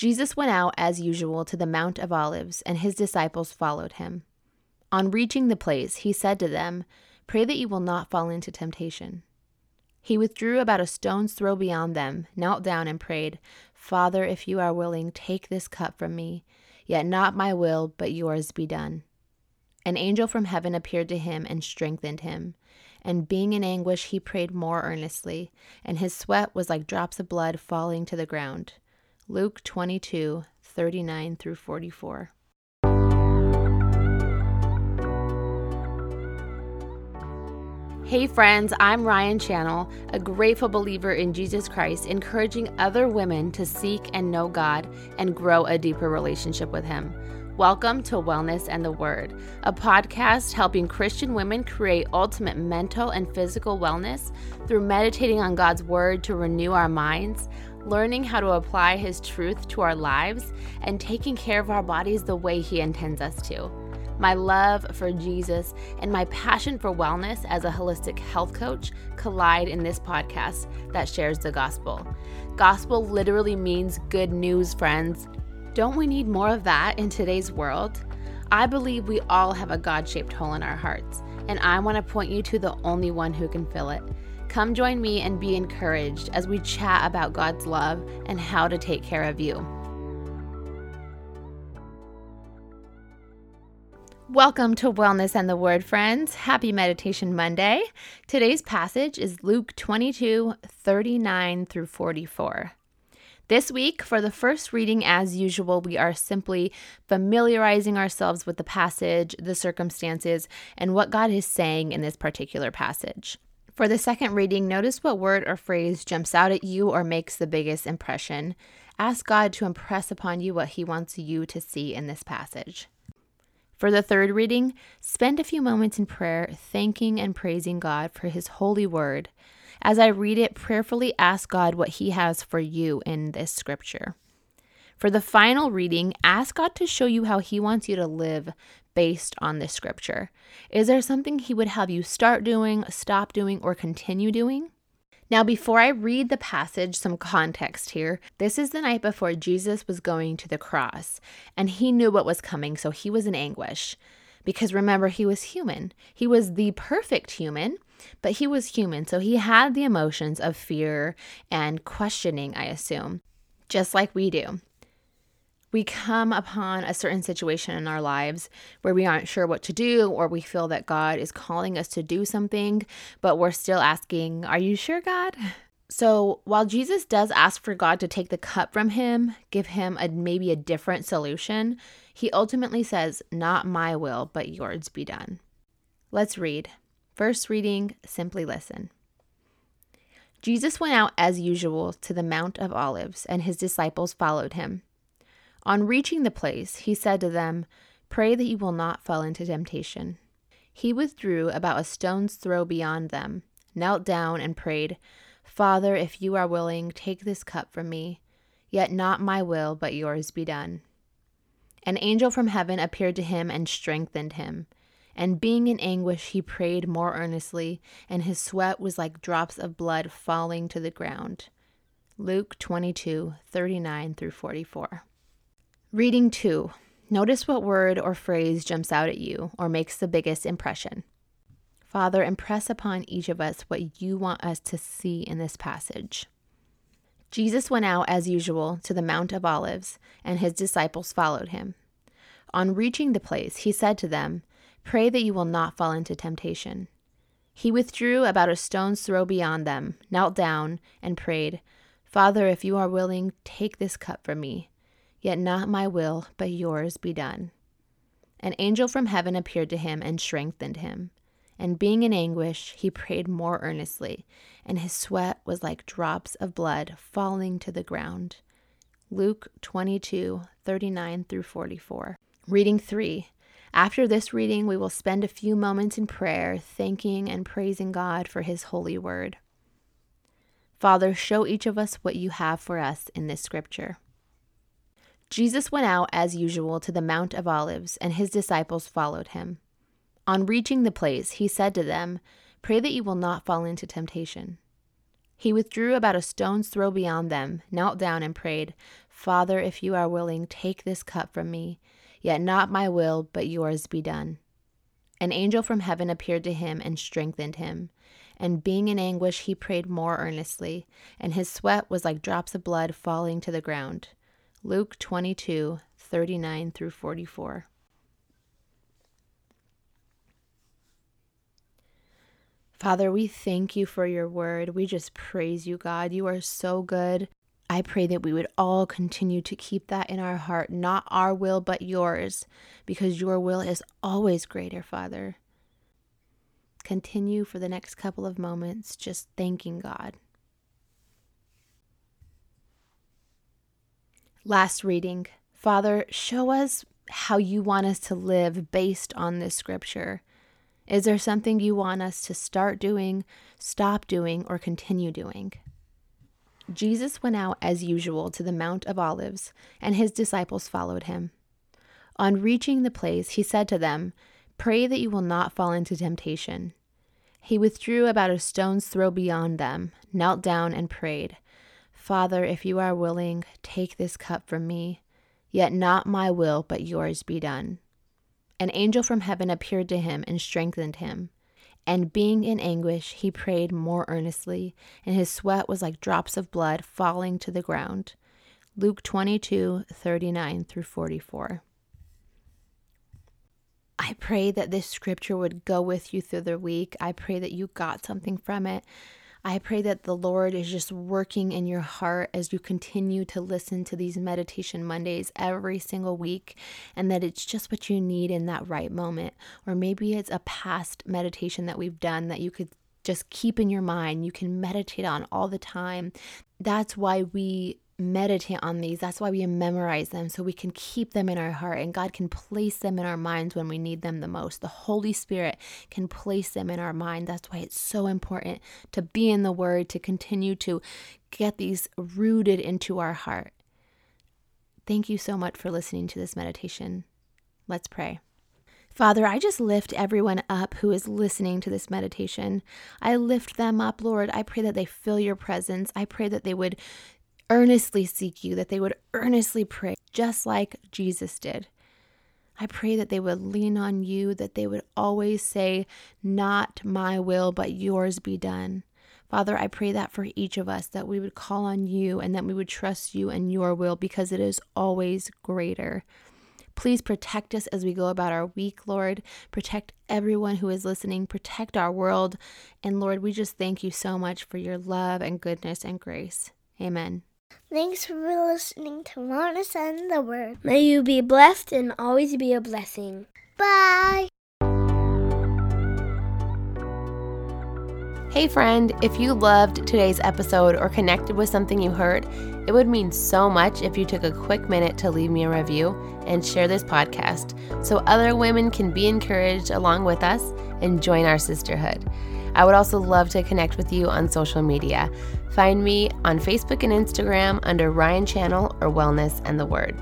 Jesus went out as usual to the Mount of Olives, and his disciples followed him. On reaching the place, he said to them, Pray that you will not fall into temptation. He withdrew about a stone's throw beyond them, knelt down, and prayed, Father, if you are willing, take this cup from me, yet not my will, but yours be done. An angel from heaven appeared to him and strengthened him. And being in anguish, he prayed more earnestly, and his sweat was like drops of blood falling to the ground. Luke 22 39 through 44. Hey friends, I'm Ryan Channel, a grateful believer in Jesus Christ, encouraging other women to seek and know God and grow a deeper relationship with Him. Welcome to Wellness and the Word, a podcast helping Christian women create ultimate mental and physical wellness through meditating on God's Word to renew our minds, learning how to apply His truth to our lives, and taking care of our bodies the way He intends us to. My love for Jesus and my passion for wellness as a holistic health coach collide in this podcast that shares the gospel. Gospel literally means good news, friends. Don't we need more of that in today's world? I believe we all have a God shaped hole in our hearts, and I want to point you to the only one who can fill it. Come join me and be encouraged as we chat about God's love and how to take care of you. Welcome to Wellness and the Word, friends. Happy Meditation Monday. Today's passage is Luke 22 39 through 44. This week, for the first reading, as usual, we are simply familiarizing ourselves with the passage, the circumstances, and what God is saying in this particular passage. For the second reading, notice what word or phrase jumps out at you or makes the biggest impression. Ask God to impress upon you what He wants you to see in this passage. For the third reading, spend a few moments in prayer, thanking and praising God for His holy word. As I read it, prayerfully ask God what He has for you in this scripture. For the final reading, ask God to show you how He wants you to live based on this scripture. Is there something He would have you start doing, stop doing, or continue doing? Now, before I read the passage, some context here. This is the night before Jesus was going to the cross, and he knew what was coming, so he was in anguish. Because remember, he was human. He was the perfect human, but he was human, so he had the emotions of fear and questioning, I assume, just like we do we come upon a certain situation in our lives where we aren't sure what to do, or we feel that God is calling us to do something, but we're still asking, Are you sure, God? So while Jesus does ask for God to take the cup from him, give him a maybe a different solution, he ultimately says, Not my will, but yours be done. Let's read. First reading, simply listen. Jesus went out as usual to the Mount of Olives, and his disciples followed him. On reaching the place, he said to them, Pray that you will not fall into temptation. He withdrew about a stone's throw beyond them, knelt down, and prayed, Father, if you are willing, take this cup from me, yet not my will, but yours be done. An angel from heaven appeared to him and strengthened him. And being in anguish, he prayed more earnestly, and his sweat was like drops of blood falling to the ground. Luke 22 39 through 44. Reading 2. Notice what word or phrase jumps out at you or makes the biggest impression. Father, impress upon each of us what you want us to see in this passage. Jesus went out as usual to the Mount of Olives, and his disciples followed him. On reaching the place, he said to them, Pray that you will not fall into temptation. He withdrew about a stone's throw beyond them, knelt down, and prayed, Father, if you are willing, take this cup from me. Yet not my will, but yours be done. An angel from heaven appeared to him and strengthened him. And being in anguish, he prayed more earnestly, and his sweat was like drops of blood falling to the ground. Luke 22 39 through 44. Reading 3. After this reading, we will spend a few moments in prayer, thanking and praising God for his holy word. Father, show each of us what you have for us in this scripture. Jesus went out as usual to the Mount of Olives, and his disciples followed him. On reaching the place, he said to them, Pray that you will not fall into temptation. He withdrew about a stone's throw beyond them, knelt down, and prayed, Father, if you are willing, take this cup from me, yet not my will, but yours be done. An angel from heaven appeared to him and strengthened him. And being in anguish, he prayed more earnestly, and his sweat was like drops of blood falling to the ground. Luke 22 39 through 44. Father, we thank you for your word. We just praise you, God. You are so good. I pray that we would all continue to keep that in our heart, not our will, but yours, because your will is always greater, Father. Continue for the next couple of moments just thanking God. Last reading Father, show us how you want us to live based on this scripture. Is there something you want us to start doing, stop doing, or continue doing? Jesus went out as usual to the Mount of Olives, and his disciples followed him. On reaching the place, he said to them, Pray that you will not fall into temptation. He withdrew about a stone's throw beyond them, knelt down, and prayed, Father, if you are willing, take this cup from me, yet not my will, but yours be done. An angel from heaven appeared to him and strengthened him. And being in anguish, he prayed more earnestly, and his sweat was like drops of blood falling to the ground. Luke 22 39 through 44. I pray that this scripture would go with you through the week. I pray that you got something from it. I pray that the Lord is just working in your heart as you continue to listen to these meditation Mondays every single week, and that it's just what you need in that right moment. Or maybe it's a past meditation that we've done that you could just keep in your mind, you can meditate on all the time. That's why we meditate on these. That's why we memorize them so we can keep them in our heart and God can place them in our minds when we need them the most. The Holy Spirit can place them in our mind. That's why it's so important to be in the Word, to continue to get these rooted into our heart. Thank you so much for listening to this meditation. Let's pray. Father, I just lift everyone up who is listening to this meditation. I lift them up, Lord. I pray that they feel your presence. I pray that they would earnestly seek you, that they would earnestly pray, just like Jesus did. I pray that they would lean on you, that they would always say, Not my will, but yours be done. Father, I pray that for each of us, that we would call on you and that we would trust you and your will because it is always greater. Please protect us as we go about our week, Lord. Protect everyone who is listening. Protect our world. And Lord, we just thank you so much for your love and goodness and grace. Amen. Thanks for listening to Wellness and the Word. May you be blessed and always be a blessing. Bye. Hey, friend, if you loved today's episode or connected with something you heard, it would mean so much if you took a quick minute to leave me a review and share this podcast so other women can be encouraged along with us and join our sisterhood. I would also love to connect with you on social media. Find me on Facebook and Instagram under Ryan Channel or Wellness and the Word.